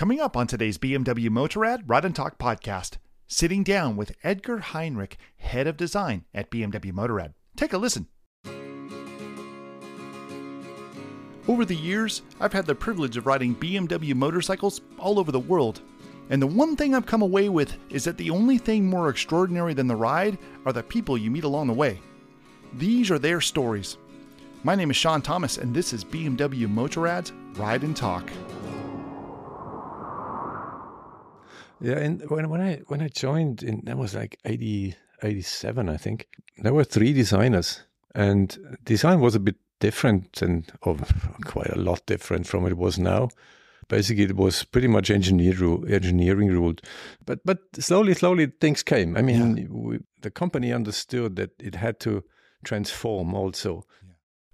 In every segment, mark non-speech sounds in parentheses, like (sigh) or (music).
Coming up on today's BMW Motorrad Ride and Talk podcast, sitting down with Edgar Heinrich, head of design at BMW Motorrad. Take a listen. Over the years, I've had the privilege of riding BMW motorcycles all over the world. And the one thing I've come away with is that the only thing more extraordinary than the ride are the people you meet along the way. These are their stories. My name is Sean Thomas, and this is BMW Motorrad's Ride and Talk. Yeah, and when when I when I joined in that was like 80, 87, I think. There were three designers, and design was a bit different and (laughs) quite a lot different from what it was now. Basically, it was pretty much engineer engineering ruled, but but slowly, slowly things came. I mean, yeah. we, the company understood that it had to transform also.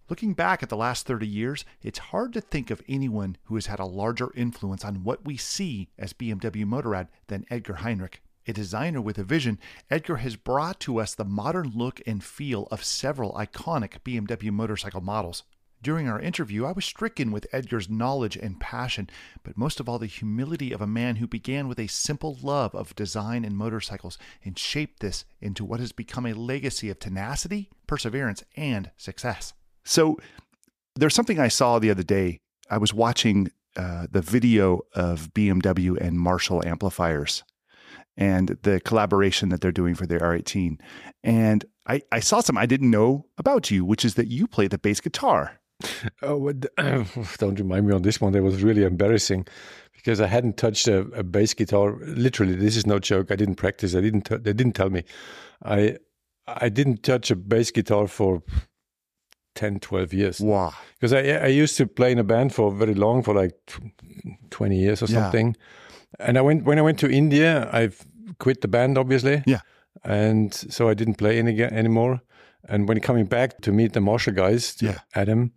Looking back at the last 30 years, it's hard to think of anyone who has had a larger influence on what we see as BMW Motorrad than Edgar Heinrich. A designer with a vision, Edgar has brought to us the modern look and feel of several iconic BMW motorcycle models. During our interview, I was stricken with Edgar's knowledge and passion, but most of all, the humility of a man who began with a simple love of design and motorcycles and shaped this into what has become a legacy of tenacity, perseverance, and success. So, there's something I saw the other day. I was watching uh, the video of BMW and Marshall amplifiers and the collaboration that they're doing for their R18. And I, I saw some I didn't know about you, which is that you play the bass guitar. Oh, (clears throat) don't remind me on this one. That was really embarrassing because I hadn't touched a, a bass guitar. Literally, this is no joke. I didn't practice. I didn't. T- they didn't tell me. I I didn't touch a bass guitar for 10, 12 years. Wow. Because I I used to play in a band for very long, for like twenty years or something. Yeah. And I went when I went to India. I quit the band, obviously. Yeah. And so I didn't play any anymore. And when coming back to meet the Marshall guys, yeah. Adam,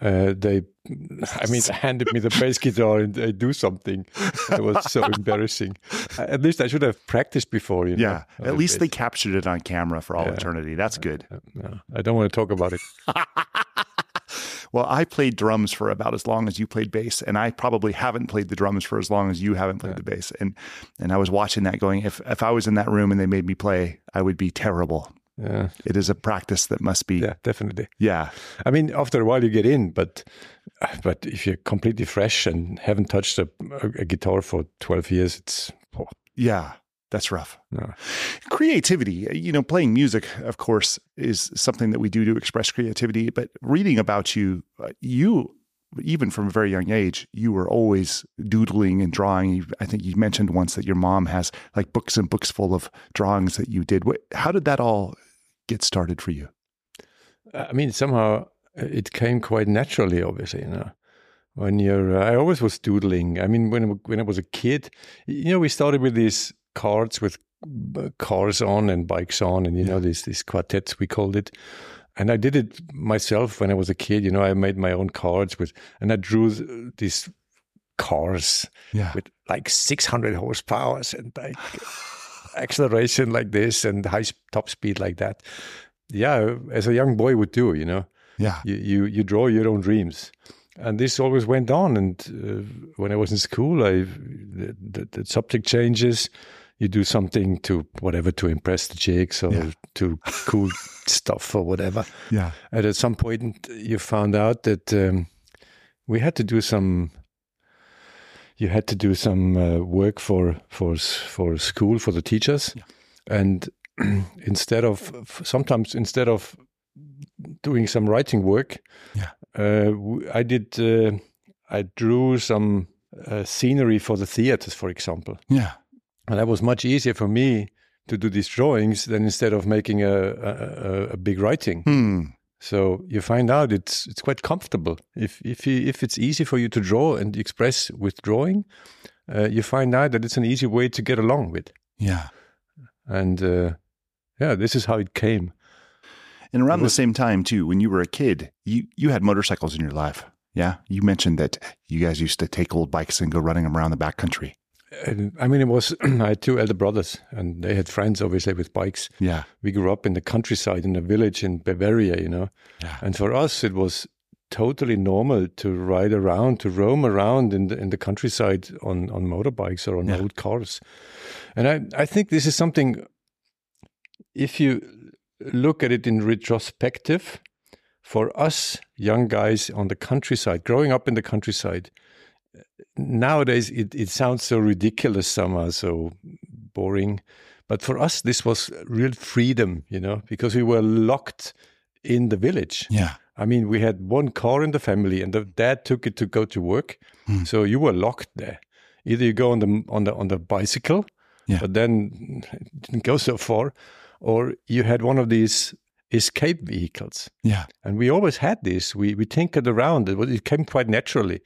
uh, they, I mean, (laughs) handed me the bass guitar and they do something. It was so (laughs) embarrassing. At least I should have practiced before. You yeah, know, at least they captured it on camera for all yeah. eternity. That's good. Uh, I don't want to talk about it. (laughs) well, I played drums for about as long as you played bass, and I probably haven't played the drums for as long as you haven't played yeah. the bass. And and I was watching that, going, if if I was in that room and they made me play, I would be terrible. Yeah. It is a practice that must be. Yeah, definitely. Yeah. I mean, after a while you get in, but but if you're completely fresh and haven't touched a, a guitar for 12 years, it's. Oh. Yeah, that's rough. No. Creativity, you know, playing music, of course, is something that we do to express creativity. But reading about you, uh, you even from a very young age, you were always doodling and drawing. I think you mentioned once that your mom has like books and books full of drawings that you did. How did that all get started for you? I mean, somehow it came quite naturally, obviously, you know. When you're, uh, I always was doodling. I mean, when when I was a kid, you know, we started with these cards with uh, cars on and bikes on, and you yeah. know, these these quartets we called it and I did it myself when I was a kid. You know, I made my own cards with, and I drew these cars yeah. with like 600 horsepower and like acceleration like this and high top speed like that. Yeah, as a young boy would do, you know. Yeah, you you, you draw your own dreams, and this always went on. And uh, when I was in school, I the, the, the subject changes you do something to whatever to impress the chicks or yeah. to cool (laughs) stuff or whatever. Yeah. And at some point, you found out that um, we had to do some. You had to do some uh, work for for for school for the teachers, yeah. and (clears throat) instead of sometimes instead of doing some writing work, yeah, uh, I did. Uh, I drew some uh, scenery for the theaters, for example. Yeah and that was much easier for me to do these drawings than instead of making a, a, a big writing. Hmm. So you find out it's it's quite comfortable if if you, if it's easy for you to draw and express with drawing, uh, you find out that it's an easy way to get along with. Yeah, and uh, yeah, this is how it came. And around was, the same time too, when you were a kid, you you had motorcycles in your life. Yeah, you mentioned that you guys used to take old bikes and go running them around the backcountry. I mean, it was, (clears throat) I had two elder brothers and they had friends, obviously, with bikes. Yeah. We grew up in the countryside in a village in Bavaria, you know. Yeah. And for us, it was totally normal to ride around, to roam around in the in the countryside on on motorbikes or on Yeah. old cars. And I I think this is something. If you look at it in retrospective, for us young guys on the countryside, growing up in the countryside, nowadays it, it sounds so ridiculous somehow, so boring. But for us, this was real freedom, you know, because we were locked in the village. Yeah. I mean, we had one car in the family, and the dad took it to go to work. Hmm. So you were locked there. Either you go on the on the on the bicycle, Yeah. but then (laughs) it didn't go so far, or you had one of these escape vehicles. Yeah. And we always had this. We we tinkered around. It, it came quite naturally.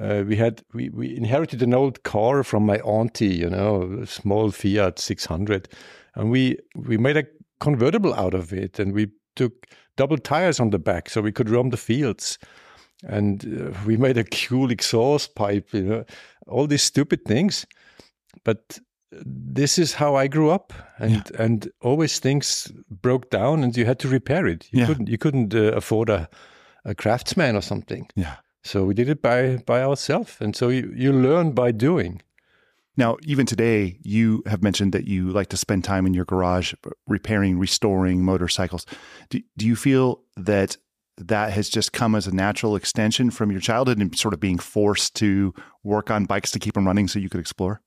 Uh, we had we, we inherited an old car from my auntie, you know, a small Fiat 600, and we we made a convertible out of it, and we took double tires on the back so we could roam the fields, and uh, we made a cool exhaust pipe, you know, all these stupid things, but this is how I grew up, and and always things broke down, and you had to repair it. You Yeah. couldn't you couldn't uh, afford a a craftsman or something. Yeah. So we did it by by ourselves, and so you, you learn by doing. Now, even today, you have mentioned that you like to spend time in your garage uh, repairing, restoring motorcycles. Do, do you feel that that has just come as a natural extension from your childhood and sort of being forced to work on bikes to keep them running so you could explore?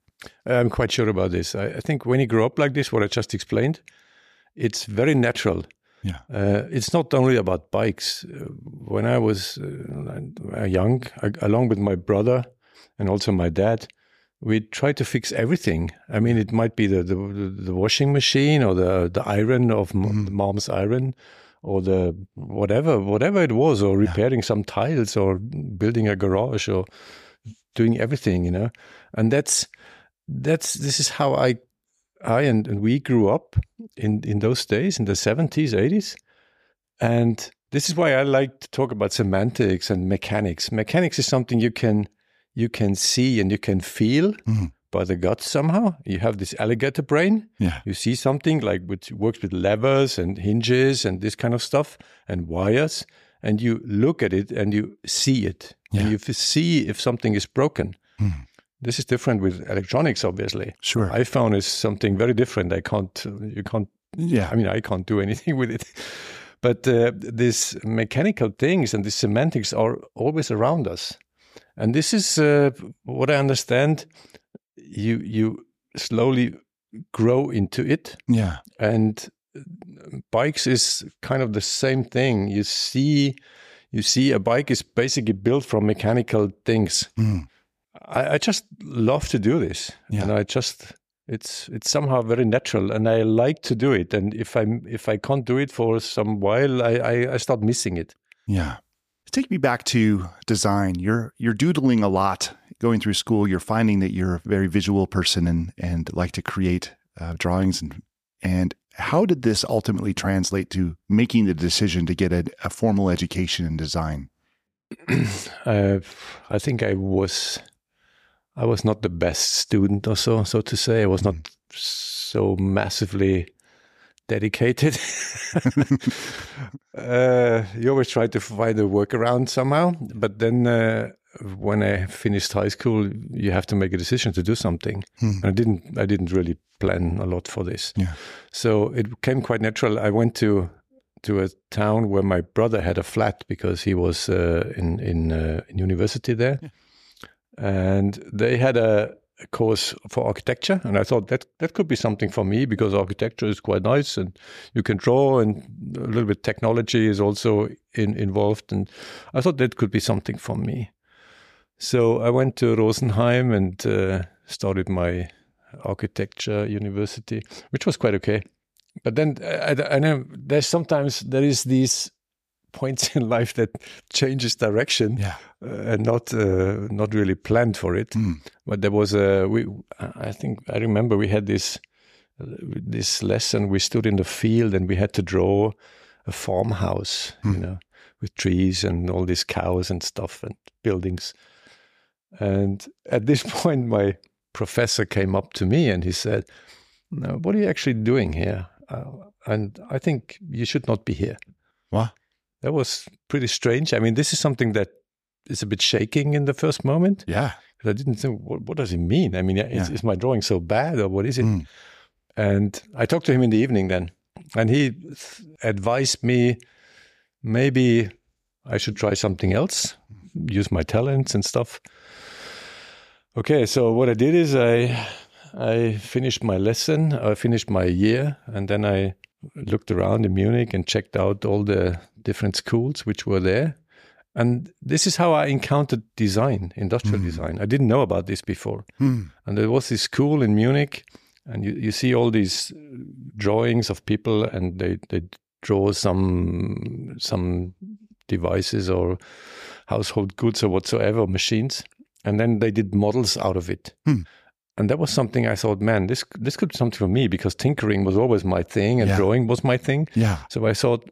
I'm quite sure about this. I, I think when you grow up like this, what I just explained, it's very natural. Yeah. Uh, it's not only about bikes. Uh, when I was uh, young, I, along with my brother and also my dad, we tried to fix everything. I mean, it might be the the, the washing machine or the the iron of m- mom's iron, or the whatever whatever it was, or repairing some tiles, or building a garage, or doing everything. You know, and that's that's this is how I I and, and we grew up in in those days in the seventies, eighties, and this is why I like to talk about semantics and mechanics. Mechanics is something you can you can see and you can feel Mhm. by the gut somehow. You have this alligator brain. Yeah. You see something like which works with levers and hinges and this kind of stuff and wires, and you look at it and you see it. Yeah. And you see if something is broken. This is different with electronics, obviously. Sure. iPhone is something very different. I can't, you can't, yeah. I mean, I can't do (laughs) anything with it. But uh, these mechanical things and these semantics are always around us. And this is uh, what I understand. You, you slowly grow into it. yeah. And bikes is kind of the same thing. You see, you see, a bike is basically built from mechanical things. Mm. I, I just love to do this, Yeah. and I just it's it's somehow very natural, and I like to do it. And if I if I can't do it for some while, I I, I start missing it. Yeah. Take me back to design. You're you're doodling a lot going through school. You're finding that you're a very visual person and and like to create uh, drawings and and how did this ultimately translate to making the decision to get a, a formal education in design? (clears throat) Uh, I think I was I was not the best student, or so so to say. I was not so massively dedicated. (laughs) uh, you always try to find a workaround somehow, but then uh, when I finished high school, you have to make a decision to do something. And I didn't. I didn't really plan a lot for this. Yeah. So it came quite natural. I went to to a town where my brother had a flat because he was uh, in in, uh, in university there, and they had a, a course for architecture, and I thought that that could be something for me because architecture is quite nice, and you can draw, and a little bit technology is also in, involved, and I thought that could be something for me. So I went to Rosenheim and uh, started my architecture university, which was quite okay. But then I, I know there's sometimes there is these points (laughs) in life that changes direction Yeah. uh, and not uh, not really planned for it. Mm. But there was a we I think I remember we had this this lesson. We stood in the field and we had to draw a farmhouse, you know, with trees and all these cows and stuff and buildings. And at this (laughs) point, my professor came up to me and he said, "No, what are you actually doing here? Uh, and I think you should not be here." What? That was pretty strange. I mean, this is something that is a bit shaking in the first moment. Yeah. I didn't think, what, what does it mean? I mean, is, Yeah. is my drawing so bad or what is it? Mm. And I talked to him in the evening then, and he th- advised me maybe I should try something else, use my talents and stuff. Okay, so what I did is I I finished my lesson, I finished my year, and then I looked around in Munich and checked out all the different schools which were there. And this is how I encountered design, industrial design. I didn't know about this before. Mm. And there was this school in Munich, and you, you see all these drawings of people, and they, they draw some some devices or household goods or whatsoever, machines, and then they did models out of it. Hmm. And that was something I thought, man, this this could be something for me because tinkering was always my thing and Yeah. drawing was my thing. Yeah. So I thought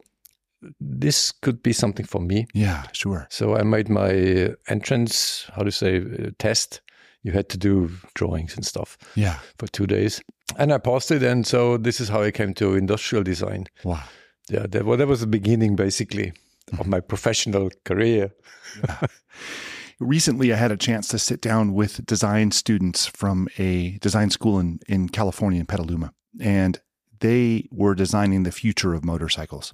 this could be something for me. Yeah. Sure. So I made my entrance, how to say, uh, test. You had to do drawings and stuff Yeah. for two days, and I passed it. And so this is how I came to industrial design. Wow. Yeah, that, well, that was the beginning, basically, of my professional career. (laughs) Recently, I had a chance to sit down with design students from a design school in, in California, in Petaluma, and they were designing the future of motorcycles.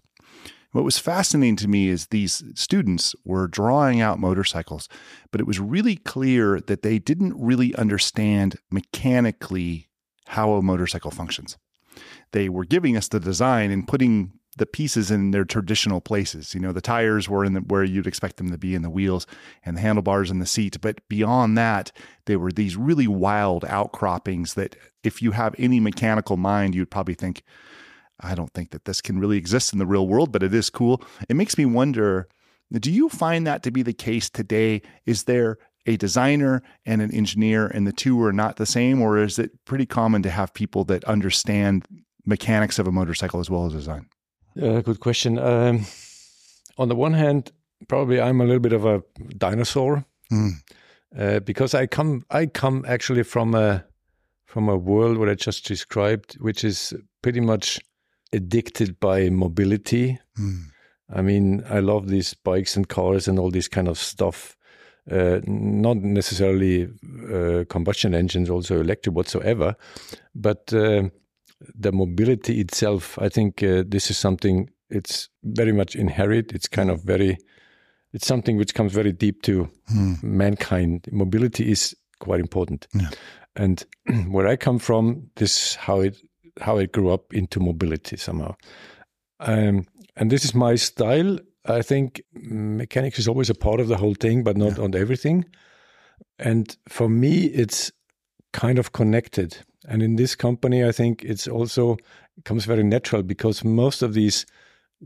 What was fascinating to me is these students were drawing out motorcycles, but it was really clear that they didn't really understand mechanically how a motorcycle functions. They were giving us the design and putting the pieces in their traditional places. You know, the tires were in the, where you'd expect them to be in the wheels and the handlebars and the seat. But beyond that, they were these really wild outcroppings that if you have any mechanical mind, you'd probably think, I don't think that this can really exist in the real world, but it is cool. It makes me wonder do you find that to be the case today? Is there a designer and an engineer, and the two are not the same? Or is it pretty common to have people that understand mechanics of a motorcycle as well as design? Uh, good question. Um, on the one hand, probably I'm a little bit of a dinosaur Mm. uh, because I come I come actually from a from a world what I just described, which is pretty much addicted by mobility. Mm. I mean, I love these bikes and cars and all this kind of stuff. Uh, not necessarily uh, combustion engines, also electric whatsoever, but uh, the mobility itself. I think uh, this is something. It's very much inherent. It's kind of very. It's something which comes very deep to Mm. mankind. Mobility is quite important, Yeah. and (clears throat) where I come from, this how it how it grew up into mobility somehow. Um, and this is my style. I think mechanics is always a part of the whole thing, but not on everything. And for me, it's kind of connected. And in this company, I think it's also comes very natural because most of these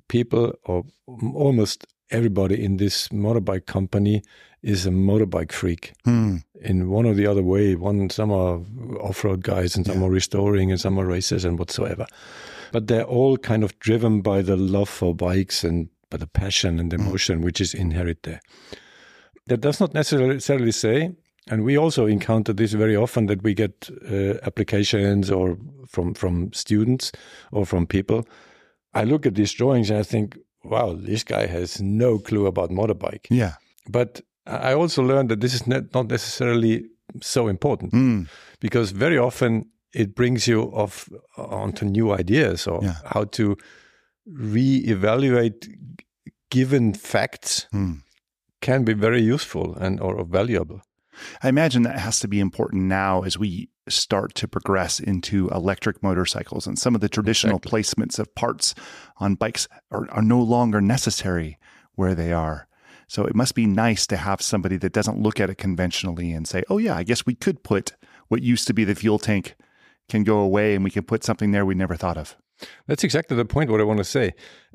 people, or almost everybody in this motorbike company, is a motorbike freak Mm. in one or the other way. One, some are off-road guys, and some are restoring, and some are racers, and whatsoever. But they're all kind of driven by the love for bikes and by the passion and emotion which is inherent there. That does not necessarily say, and we also encounter this very often that we get uh, applications or from from students or from people. I look at these drawings and I think, wow, this guy has no clue about motorbike. Yeah. But I also learned that this is not not necessarily so important Mm. because very often it brings you off onto new ideas or Yeah. how to re-evaluate given facts Mm. can be very useful and or valuable. I imagine that has to be important now as we start to progress into electric motorcycles and some of the traditional Exactly. placements of parts on bikes are, are no longer necessary where they are. So it must be nice to have somebody that doesn't look at it conventionally and say, oh, yeah, I guess we could put what used to be the fuel tank can go away and we can put something there we never thought of. That's exactly the point what I want to say.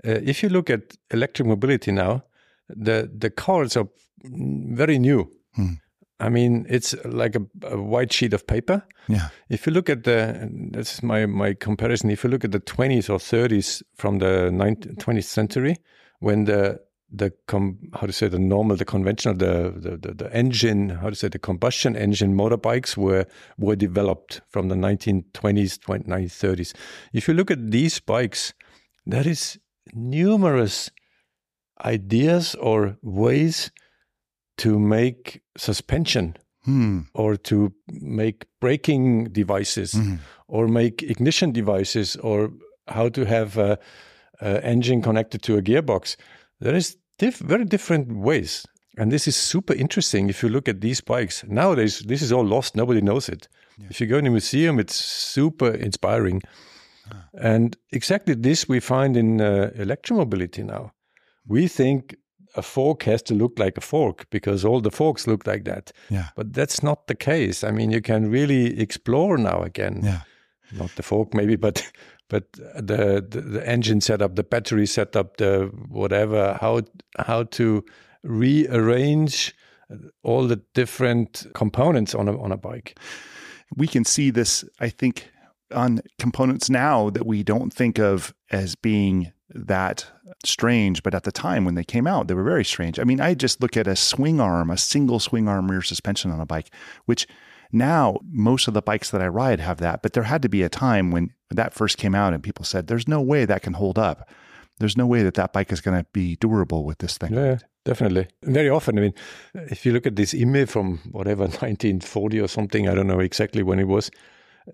Uh, if you look at electric mobility now, the the cars are very new. Hmm. I mean, it's like a, a white sheet of paper. Yeah. If you look at the, this is my, my comparison. If you look at the 20s or 30s from the 19th, 20th century, when the the com, how to say the normal, the conventional, the, the the the engine, how to say the combustion engine motorbikes were were developed from the 1920s, 20, 1930s. If you look at these bikes, there is numerous ideas or ways to make suspension Hmm. or to make braking devices Mhm. or make ignition devices or how to have a, engine connected to a gearbox. There is diff- very different ways. And this is super interesting if you look at these bikes. Nowadays, this is all lost. Nobody knows it. If you go in a museum, it's super inspiring. And exactly this we find in uh, electromobility now. We think a fork has to look like a fork because all the forks look like that. Yeah. But that's not the case. I mean, you can really explore now again. Yeah. Not the fork, maybe, but but the, the the engine setup, the battery setup, the whatever, how how to rearrange all the different components on a on a bike. we can see this, I think, on components now that we don't think of as being that strange, but at the time when they came out, they were very strange. I mean, I just look at a swing arm, a single swing arm rear suspension on a bike, which now most of the bikes that I ride have that, but there had to be a time when that first came out and people said, there's no way that can hold up. There's no way that that bike is going to be durable with this thing. Yeah, definitely. Very often, I mean, if you look at this Imme from whatever (laughs) 1940 or something, I don't know exactly when it was.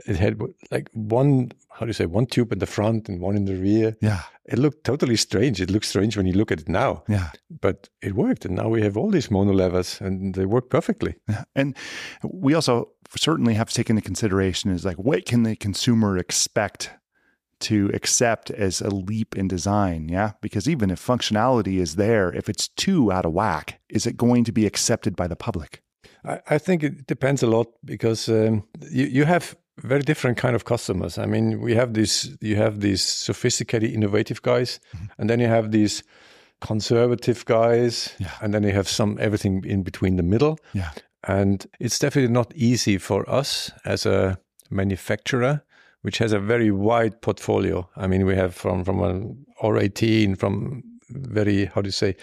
It had like one, how do you say, one tube in the front and one in the rear. Yeah. It looked totally strange. It looks strange when you look at it now, Yeah. but it worked. And now we have all these mono levers and they work perfectly. Yeah. And we also certainly have to take into consideration is like what can the consumer expect to accept as a leap in design? Yeah. Because even if functionality is there, if it's too out of whack, is it going to be accepted by the public? I, I think it depends a lot because um, you, you have very different kind of customers. I mean, we have this, you have these sophisticated, innovative guys, mm-hmm. and then you have these conservative guys, Yeah. and then you have some everything in between the middle. Yeah. And it's definitely not easy for us as a manufacturer, which has a very wide portfolio. I mean, we have from from an R18, from very how do you say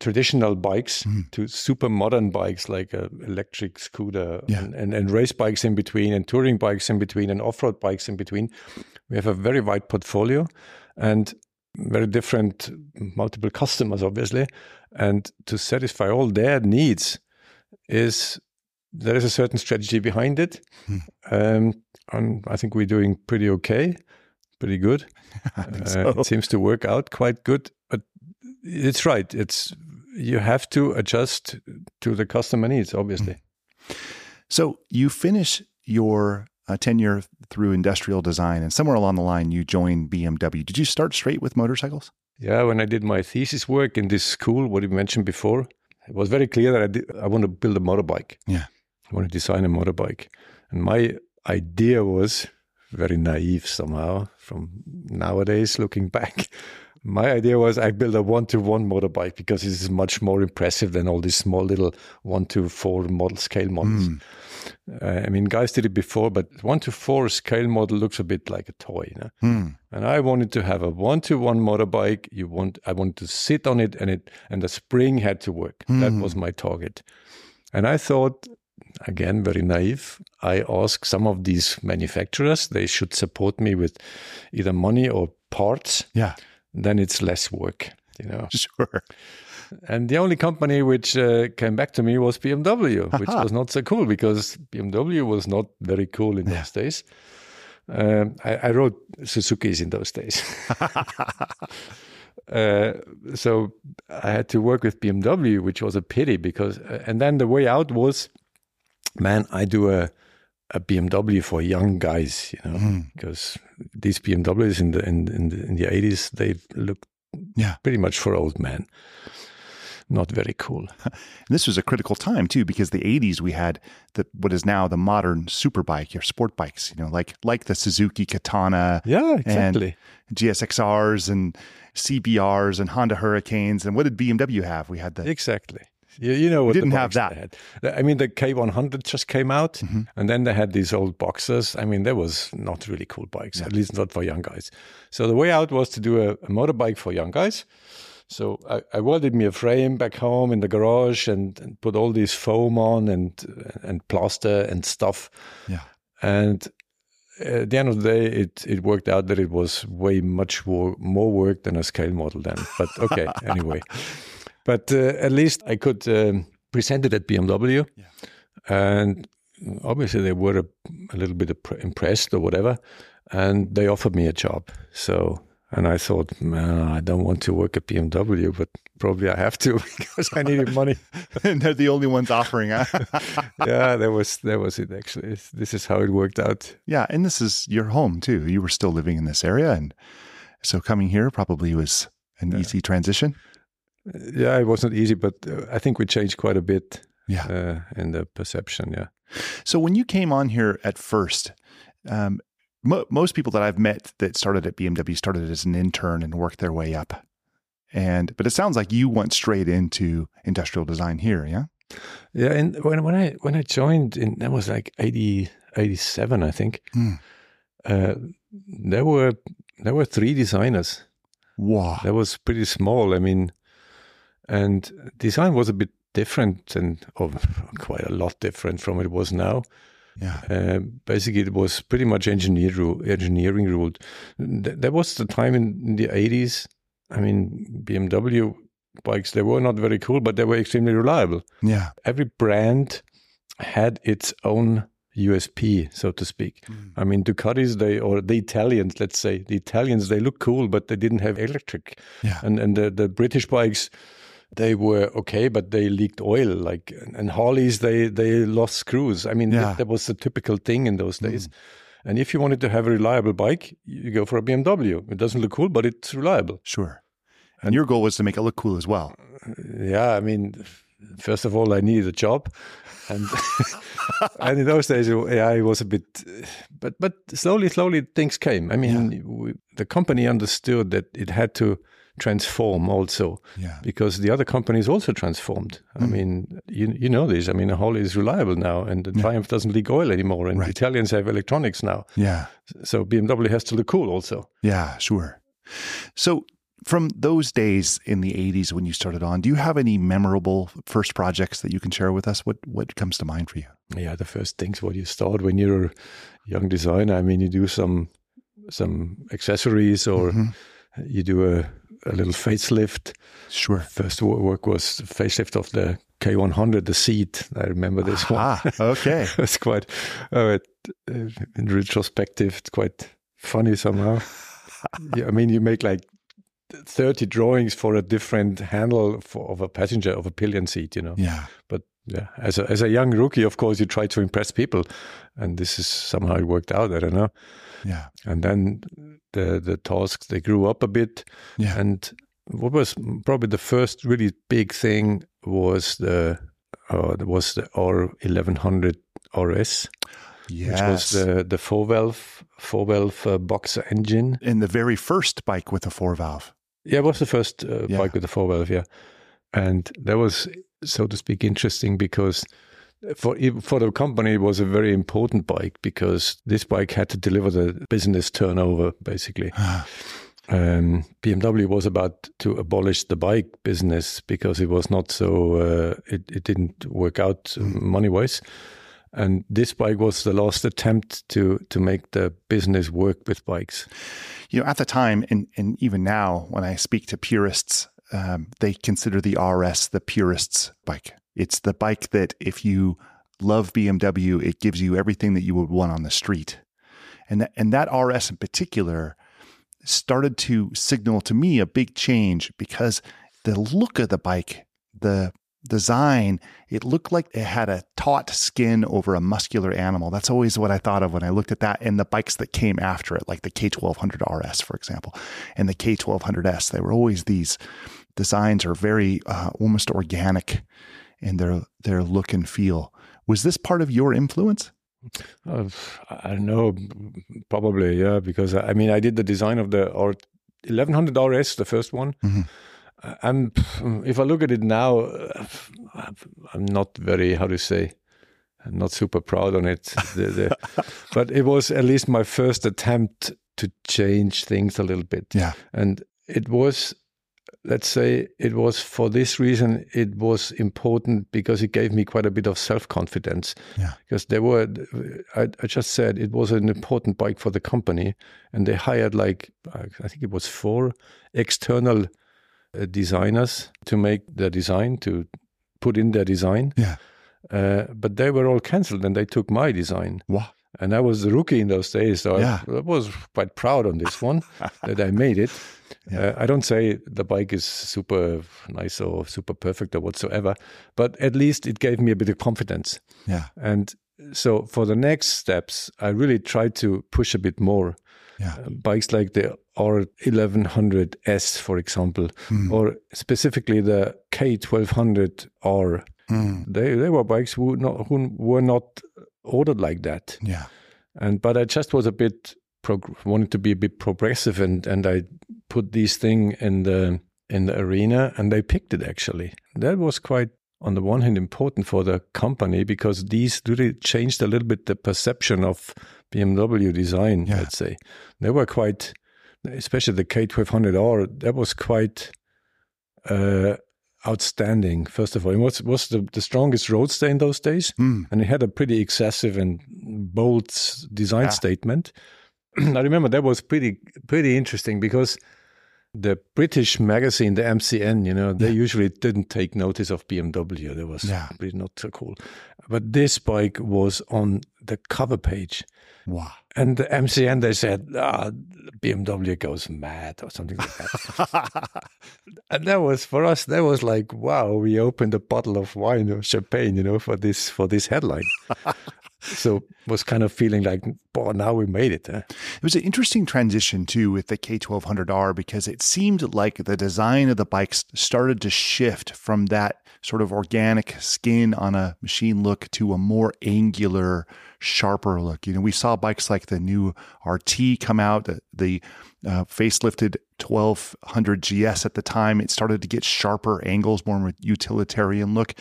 traditional bikes to super modern bikes like a electric scooter Yeah. and, and, and race bikes in between and touring bikes in between and off-road bikes in between. We have a very wide portfolio and very different multiple customers, obviously. And to satisfy all their needs is there is a certain strategy behind it. Um, and I think we're doing pretty okay, pretty good. (laughs) Uh, it seems to work out quite good. It's right. It's you have to adjust to the customer needs, obviously. So you finish your uh, tenure through industrial design, and somewhere along the line, you join BMW. Did you start straight with motorcycles? Yeah, when I did my thesis work in this school, what you mentioned before, it was very clear that I, did, I want to build a motorbike. Yeah. I want to design a motorbike. And my idea was very naive somehow from nowadays looking back. My idea was I build a one to one motorbike because this is much more impressive than all these small little one to four model scale models. Uh, I mean, guys did it before, but one to four scale model looks a bit like a toy. You know? Hmm. And I wanted to have a one to one motorbike. You want, I wanted to sit on it and it, and the spring had to work. That was my target. And I thought, again, very naive. I asked some of these manufacturers, they should support me with either money or parts. Yeah, Then it's less work, you know. (laughs) sure. And the only company which uh, came back to me was BMW, which was not so cool because BMW was not very cool in those days. Um, I, I rode Suzuki's in those days. (laughs) uh, so I had to work with BMW, which was a pity because, uh, and then the way out was, man, I do a, a BMW for young guys, you know, because these BMWs in the in, in the in the eighties they looked Yeah. pretty much for old men. Not very cool. (laughs) And this was a critical time too, because the '80s we had the what is now the modern superbike or sport bikes. You know, like like the Suzuki Katana, Yeah, exactly. and GSXRs and CBRs and Honda Hurricanes. And what did BMW have? We had the Exactly. You, you know what didn't the have had. I mean, the K100 just came out, and then they had these old boxers. I mean, there was not really cool bikes, at least not for young guys. So the way out was to do a, a motorbike for young guys. So I, I welded me a frame back home in the garage and, and put all this foam on and and plaster and stuff. yeah. And at the end of the day, it it worked out that it was way much more, more work than a scale model then. But okay, (laughs) anyway. But uh, at least I could um, present it at BMW, Yeah. and obviously they were a, a little bit impressed or whatever, and they offered me a job. So. And I thought, man, I don't want to work at BMW, but probably I have to (laughs) because I needed money. and (laughs) they're the only ones offering. Huh? (laughs) yeah, that was that was it. Actually, this is how it worked out. yeah, and this is your home too. You were still living in this area, and so coming here probably was an easy transition. Yeah, it wasn't easy, but uh, I think we changed quite a bit Yeah. uh, in the perception. Yeah. So when you came on here at first, um, mo- most people that I've met that started at BMW started as an intern and worked their way up. And but it sounds like you went straight into industrial design here, yeah? Yeah, and when when I when I joined in that was like 80, 87, I think. Hmm. Uh, there were there were three designers. Wow. That was pretty small. I mean, and design was a bit different and quite a lot different from it was now. Yeah. Uh, basically, it was pretty much engineer engineering ruled. Th- there was the time in, the 80s. I mean, BMW bikes, they were not very cool, but they were extremely reliable. Yeah. Every brand had its own USP, so to speak. I mean, Ducatis, they or the Italians, let's say, the Italians, they look cool, but they didn't have electric. Yeah. And and the, the British bikes, they were okay, but they leaked oil. Like and Harleys, they they lost screws. I mean, Yeah. that, that was the typical thing in those days. Mm. And if you wanted to have a reliable bike, you go for a BMW. It doesn't look cool, but it's reliable. Sure. And your goal was to make it look cool as well. Uh, yeah, I mean, first of all, I needed a job, and (laughs) and in those days, yeah, it was a bit, but but slowly, slowly things came. I mean, we, the company understood that it had to transform also Yeah. because the other companies also transformed. I mm. mean, you you know this. I mean, the Harley is reliable now, and the Triumph doesn't leak oil anymore, and Right. the Italians have electronics now. Yeah. So BMW has to look cool also. Yeah, sure. So, from those days in the 80s when you started on, do you have any memorable first projects that you can share with us? What what comes to mind for you? yeah the first things what you start when you're a young designer i mean you do some some accessories or mm-hmm. you do a, a little facelift Sure. first work was the facelift of the k100 the seat i remember this one Ah, okay. (laughs) it's quite oh, uh, in retrospective it's quite funny somehow (laughs) yeah, i mean you make like 30 drawings for a different handle for, of a passenger of a pillion seat you know Yeah. but yeah, as a, as a young rookie, of course, you try to impress people, and this is somehow it worked out. I don't know. Yeah. And then the the tasks they grew up a bit, Yeah. and what was probably the first really big thing was the uh, was the R eleven hundred RS, Yes. which was the the four valve four valve uh, boxer engine. in the very first bike with a four valve. Yeah, it was the first uh, Yeah. bike with a four valve. Yeah, and that was, so to speak, interesting because for for the company it was a very important bike because this bike had to deliver the business turnover basically. (sighs) Um, BMW was about to abolish the bike business because it was not so uh, it it didn't work out money wise. And this bike was the last attempt to to make the business work with bikes. You know, at the time, and, and even now, when I speak to purists, um, they consider the RS the purist's bike. It's the bike that if you love BMW, it gives you everything that you would want on the street. And that, and that RS in particular started to signal to me a big change because the look of the bike, the design, it looked like it had a taut skin over a muscular animal. That's always what I thought of when I looked at that and the bikes that came after it, like the K1200 RS, for example, and the K1200S. They were always these designs are very uh, almost organic in their their look and feel. Was this part of your influence? Uh, I don't know, probably yeah. Because I mean, I did the design of the R 1100 RS, the first one. Mhm. I- I'm, if I look at it now, uh, I'm not very how to say, I'm not super proud on it. The- the- (laughs) but it was at least my first attempt to change things a little bit, Yeah. and it was let's say it was for this reason it was important because it gave me quite a bit of self-confidence Yeah. because there were I, I just said it was an important bike for the company and they hired like i think it was four external uh, designers to make the design to put in their design Yeah. uh, but they were all cancelled and they took my design Wow. and I was a rookie in those days, so Yeah. I, I was quite proud on this one (laughs) that I made it. Yeah. Uh, I don't say the bike is super nice or super perfect or whatsoever, but at least it gave me a bit of confidence. Yeah. And so for the next steps, I really tried to push a bit more. Yeah. Uh, bikes like the R1100S, for example, Hmm. or specifically the K1200R. Mm. They they were bikes who not who were not ordered like that Yeah. and but I just was a bit wanted to be a bit progressive, and and I put these thing in the in the arena, and they picked it actually. That was quite on the one hand important for the company because these really changed a little bit the perception of BMW design. Yeah. Let's say they were quite, especially the K1200R. That was quite. Uh, outstanding first of all it was, was the, the strongest roadster in those days Mm. and it had a pretty excessive and bold design Yeah. statement. (clears throat) I remember that was pretty pretty interesting because the British magazine, the MCN, you know, they usually didn't take notice of BMW. That was Yeah. not so cool. But this bike was on the cover page. Wow. And the MCN, they said, ah, BMW goes mad or something like that. (laughs) and that was for us. That was like, wow, we opened a bottle of wine or champagne, you know, for this for this headline. (laughs) so was kind of feeling like, boy, now we made it. It was an interesting transition too with the K1200R because it seemed like the design of the bikes started to shift from that sort of organic skin on a machine look to a more angular, sharper look. You know, we saw bikes like the new RT come out, the, the uh, facelifted 1200 GS at the time. It started to get sharper angles, more utilitarian look,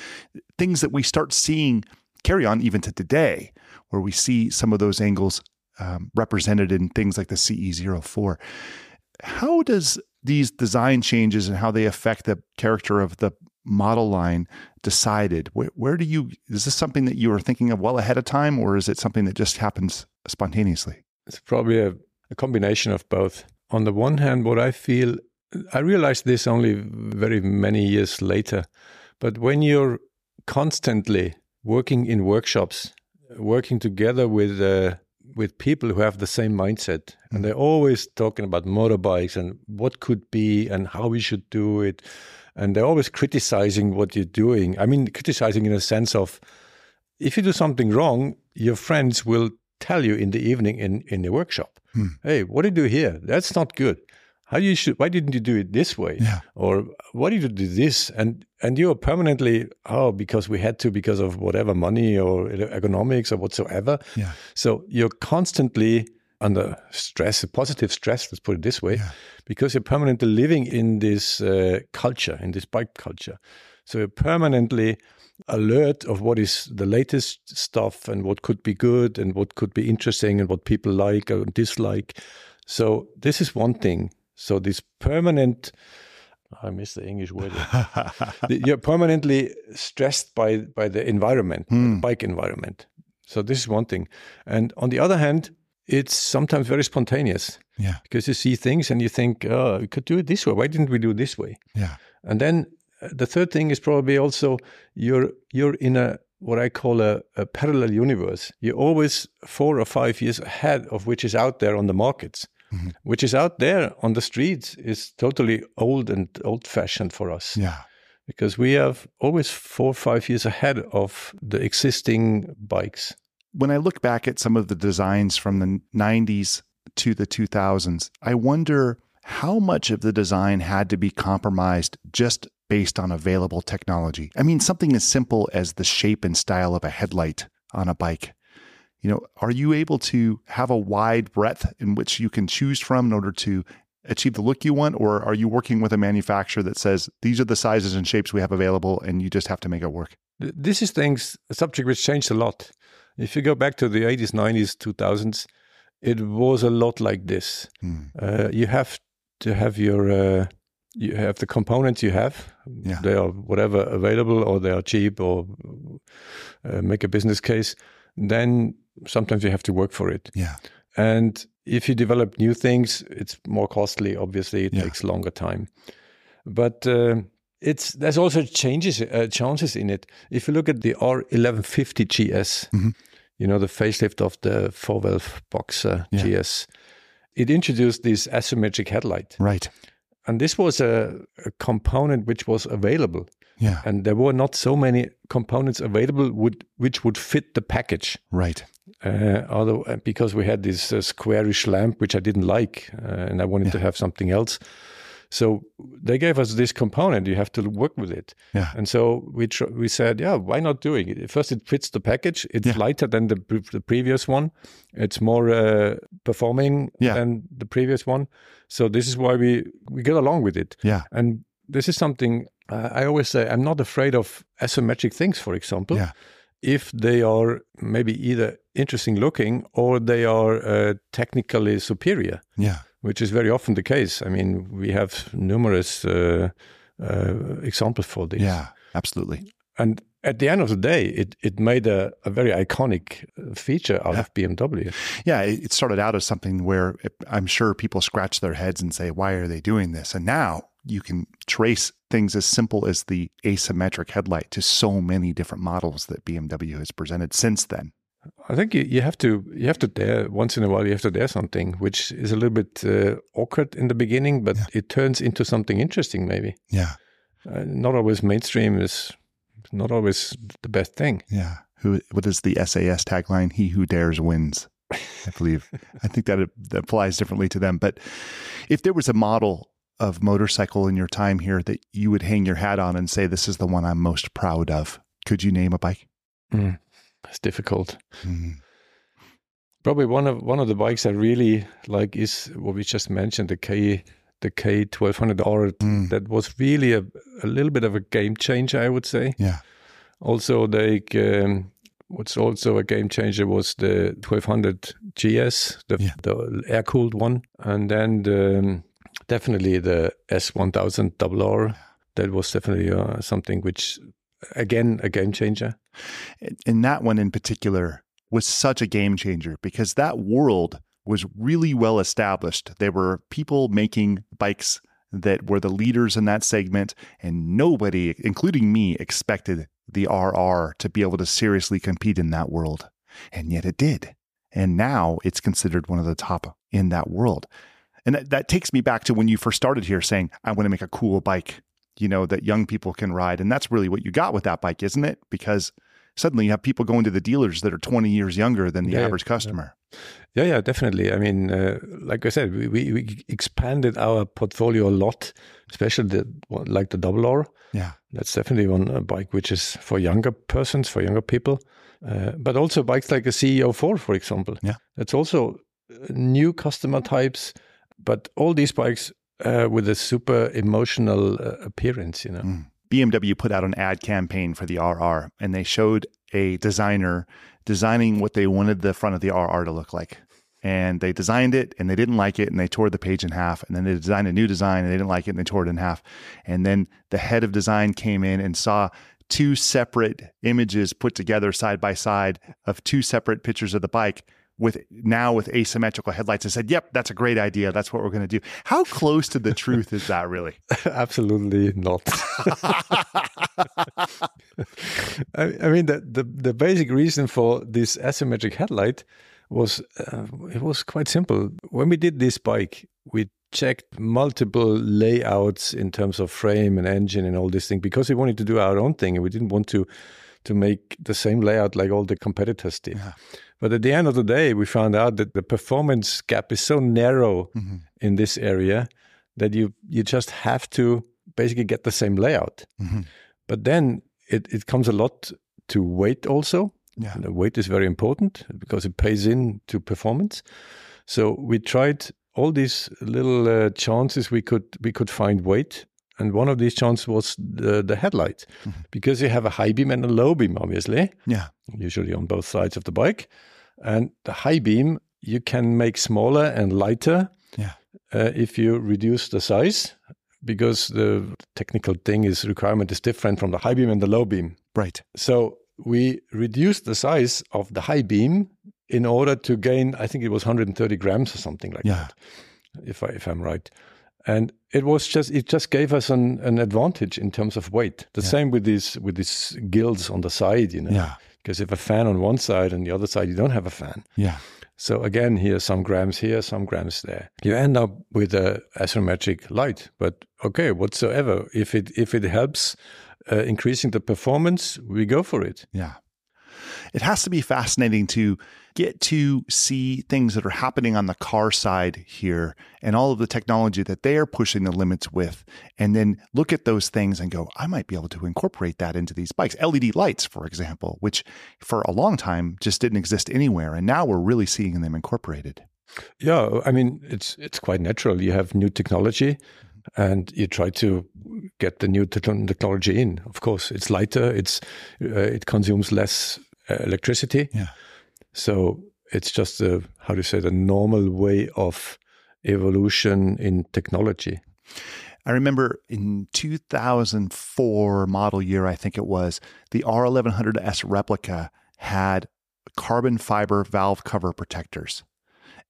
things that we start seeing carry on even to today, where we see some of those angles um, represented in things like the CE04. How does these design changes and how they affect the character of the model line decided? Where, where do you, is this something that you are thinking of well ahead of time, or is it something that just happens spontaneously? It's probably a, a combination of both. On the one hand, what I feel, I realized this only very many years later, but when you're constantly working in workshops, working together with uh, with people who have the same mindset, and they're always talking about motorbikes and what could be and how we should do it, and they're always criticizing what you're doing. I mean, criticizing in a sense of if you do something wrong, your friends will tell you in the evening in in the workshop, "Hey, what did you do here? That's not good." How you should? Why didn't you do it this way? Yeah. Or why did you do this? And and you are permanently oh because we had to because of whatever money or economics or whatsoever. Yeah. So you're constantly under stress, positive stress. Let's put it this way, Yeah. because you're permanently living in this uh, culture, in this bike culture. So you're permanently alert of what is the latest stuff and what could be good and what could be interesting and what people like or dislike. So this is one thing. So this permanent, I miss the English word. (laughs) you're permanently stressed by by the environment, the bike environment. So this is one thing. And on the other hand, it's sometimes very spontaneous Yeah. because you see things and you think, oh, we could do it this way. Why didn't we do it this way? Yeah. And then uh, the third thing is probably also you're you're in a what I call a, a parallel universe. You're always four or five years ahead of which is out there on the markets. (laughs) Which is out there on the streets is totally old and old fashioned for us Yeah. because we have always four or five years ahead of the existing bikes. When I look back at some of the designs from the 90s to the 2000s, I wonder how much of the design had to be compromised just based on available technology. I mean, something as simple as the shape and style of a headlight on a bike. You know, are you able to have a wide breadth in which you can choose from in order to achieve the look you want? Or are you working with a manufacturer that says these are the sizes and shapes we have available and you just have to make it work? This is things a subject which changed a lot. If you go back to the 80s, 90s, 2000s, it was a lot like this. Hmm. Uh, you have to have your uh, you have the components you have. Yeah. They are whatever available, or they are cheap, or uh, make a business case. Then sometimes you have to work for it. Yeah. And if you develop new things, it's more costly. Obviously, it Yeah. takes longer time. But uh, it's there's also changes uh, chances in it. If you look at the R1150 GS, Mhm. you know the facelift of the four valve Boxer Yeah. GS, it introduced this asymmetric headlight, Right. and this was a, a component which was available, Yeah. and there were not so many components available would which would fit the package. Right. Uh, although uh, because we had this uh, squarish lamp which I didn't like, uh, and I wanted to have something else, so they gave us this component. You have to work with it, Yeah. and so we tr- we said, yeah, why not doing it? First, it fits the package. It's Yeah. lighter than the pre- the previous one. It's more uh, performing Yeah. than the previous one. So this is why we we get along with it. Yeah. And this is something uh, I always say. I'm not afraid of asymmetric things. For example, Yeah. if they are maybe either interesting looking or they are uh, technically superior, Yeah. which is very often the case. I mean, we have numerous uh, uh, examples for this. Yeah. Absolutely. And at the end of the day, it, it made a, a very iconic uh, feature out of BMW. Yeah, it it started out as something where it, I'm sure people scratch their heads and say, why are they doing this? And now you can trace things as simple as the asymmetric headlight to so many different models that BMW has presented since then. I think you, you have to you have to dare once in a while you have to dare something, which is a little bit uh, awkward in the beginning, but it turns into something interesting. Maybe Yeah. uh, not always mainstream is not always the best thing. Yeah. Who? What is the SAS tagline? He who dares wins. I believe. (laughs) I think that, it, that applies differently to them. But if there was a model of motorcycle in your time here that you would hang your hat on and say, "This is the one I'm most proud of," could you name a bike? Mm, it's difficult. Mm. Probably one of one of the bikes I really like is what we just mentioned, the K the K twelve hundred R. Mm. That was really a, a little bit of a game changer, I would say. Yeah. Also, like um, what's also a game changer was the twelve hundred GS, the Yeah. the air cooled one, and then the, um, definitely the S one thousand double R. That was definitely uh, something which, again, a game changer. and that one in particular was such a game changer because that world was really well established. There were people making bikes that were the leaders in that segment, and nobody, including me, expected the RR to be able to seriously compete in that world. And yet it did. And now it's considered one of the top in that world. And that, that takes me back to when you first started here saying, I want to make a cool bike, you know, that young people can ride. And that's really what you got with that bike, isn't it? Because suddenly you have people going to the dealers that are 20 years younger than the Yeah, average customer. Yeah, yeah, definitely. I mean, uh, like I said, we, we, we expanded our portfolio a lot, especially the like the double R. Yeah. That's definitely one uh, bike which is for younger persons, for younger people. Uh, but also bikes like a CE 04, for example. Yeah. That's also uh, new customer types, but all these bikes uh, with a super emotional uh, appearance, you know. Mm. BMW put out an ad campaign for the RR and they showed a designer designing what they wanted the front of the RR to look like. And they designed it and they didn't like it and they tore the page in half. And then they designed a new design and they didn't like it and they tore it in half. And then the head of design came in and saw two separate images put together side by side of two separate pictures of the bike with now with asymmetrical headlights and said, Yep, that's a great idea. That's what we're going to do. How close to the (laughs) truth is that really? (laughs) Absolutely not. (laughs) I, I mean, the, the the basic reason for this asymmetric headlight was uh, it was quite simple. When we did this bike, we checked multiple layouts in terms of frame and engine and all this thing because we wanted to do our own thing and we didn't want to to make the same layout like all the competitors did. Yeah. But at the end of the day, we found out that the performance gap is so narrow Mhm. in this area that you you just have to basically get the same layout. Mhm. But then it, it comes a lot to weight also. Yeah. The weight is very important because it pays in to performance. So we tried all these little uh, chances we could we could find weight, and one of these chances was the the headlight, because you have a high beam and a low beam, obviously, Yeah. usually on both sides of the bike, and the high beam you can make smaller and lighter Yeah. uh, if you reduce the size because the technical thing is requirement is different from the high beam and the low beam. Right. So we reduced the size of the high beam in order to gain, I think it was 130 grams or something like Yeah. that, if I if I'm right. And it was just it just gave us an, an advantage in terms of weight. The same with these with these gills on the side, you know. Yeah. Because if a fan on one side and the other side you don't have a fan. Yeah. So again, here some grams here, some grams there. You end up with a asymmetric light. But okay, whatsoever, if it if it helps uh, increasing the performance, we go for it. Yeah. It has to be fascinating to get to see things that are happening on the car side here and all of the technology that they are pushing the limits with. And then look at those things and go, I might be able to incorporate that into these bikes. LED lights, for example, which for a long time just didn't exist anywhere. And now we're really seeing them incorporated. Yeah, I mean it's it's quite natural. You have new technology, and you try to get the new te- technology in. Of course, it's lighter. It's uh, it consumes less uh, electricity. Yeah. So it's just a how do you say the normal way of evolution in technology. I remember in 2004 model year, I think it was, the R1100S replica had carbon fiber valve cover protectors.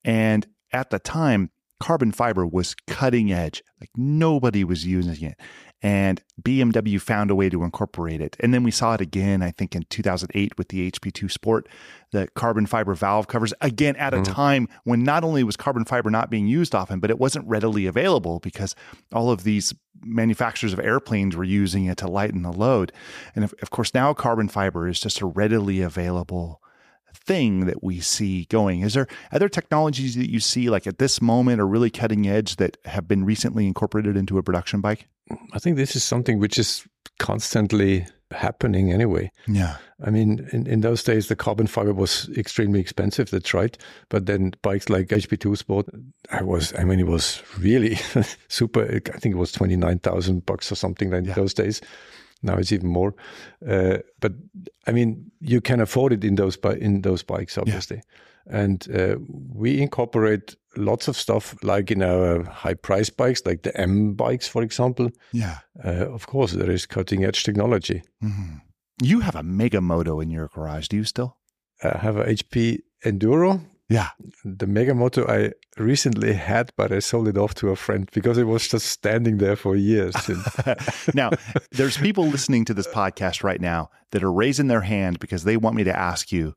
And at the time, carbon fiber was cutting edge. Like nobody was using it. And BMW found a way to incorporate it. And then we saw it again, I think in 2008 with the HP2 Sport, the carbon fiber valve covers, again at a mm-hmm. time when not only was carbon fiber not being used often, but it wasn't readily available because all of these manufacturers of airplanes were using it to lighten the load. And of, of course, now carbon fiber is just a readily available thing that we see going. Is there other technologies that you see like at this moment are really cutting edge that have been recently incorporated into a production bike? I think this is something which is constantly happening anyway. Yeah. I mean, in, in those days, the carbon fiber was extremely expensive. That's right. But then bikes like HP2 Sport, I was, I mean, it was really (laughs) super. I think it was 29,000 bucks or something like Yeah. those days. Now it's even more. Uh, but I mean, you can afford it in those, in those bikes, obviously. And uh, we incorporate lots of stuff like in our high price bikes, like the M bikes, for example. Yeah. Uh, of course, there is cutting edge technology. Mhm. You have a Mega Moto in your garage. Do you still? I have a HP Enduro. Yeah. The Mega Moto I recently had, but I sold it off to a friend because it was just standing there for years. (laughs) Now, there's people listening to this podcast right now that are raising their hand because they want me to ask you,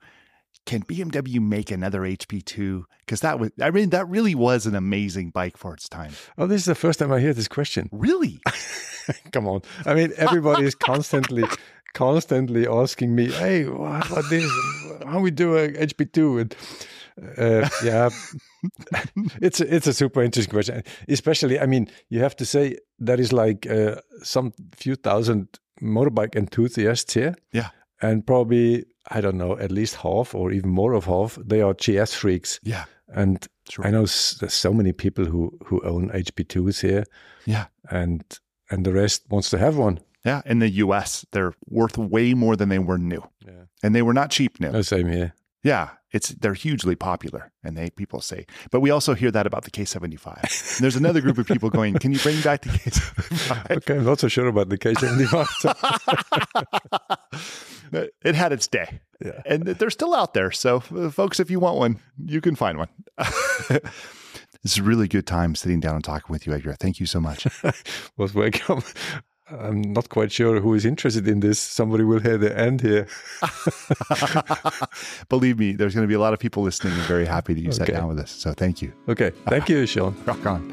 can BMW make another HP2? Because that was, I mean, that really was an amazing bike for its time. oh, this is the first time I hear this question. Really? (laughs) Come on. I mean, everybody is constantly, (laughs) constantly asking me, hey, what about this? How we do a HP2? And uh, yeah, (laughs) it's a, it's a super interesting question. Especially, I mean, you have to say there is like uh, some few thousand motorbike enthusiasts here. Yeah. And probably, I don't know, at least half or even more of half, they are GS freaks. Yeah. And Sure. I know s- there's so many people who, who own HP2s here Yeah. and and the rest wants to have one. Yeah. In the US, they're worth way more than they were new. Yeah. And they were not cheap new. No, same here. Yeah, it's they're hugely popular, and they people say. But we also hear that about the K75. There's another group of people going, "Can you bring back the K75?" (laughs) Okay, I'm not so sure about the K75. (laughs) it had its day, yeah. and they're still out there. So, uh, folks, if you want one, you can find one. (laughs) This is a really good time sitting down and talking with you, Edgar. Thank you so much. Was welcome. I'm not quite sure who is interested in this. Somebody will hear the end here. (laughs) Believe me, there's going to be a lot of people listening and very happy that you sat down with us. So, thank you. Okay, thank you, Sean. (laughs) Rock on.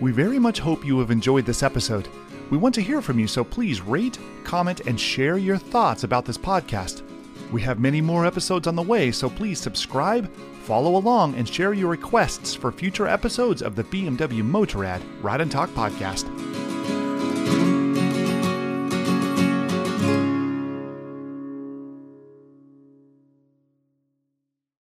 We very much hope you have enjoyed this episode. We want to hear from you, so please rate, comment, and share your thoughts about this podcast. We have many more episodes on the way, so please subscribe, follow along, and share your requests for future episodes of the BMW Motorrad Ride and Talk podcast.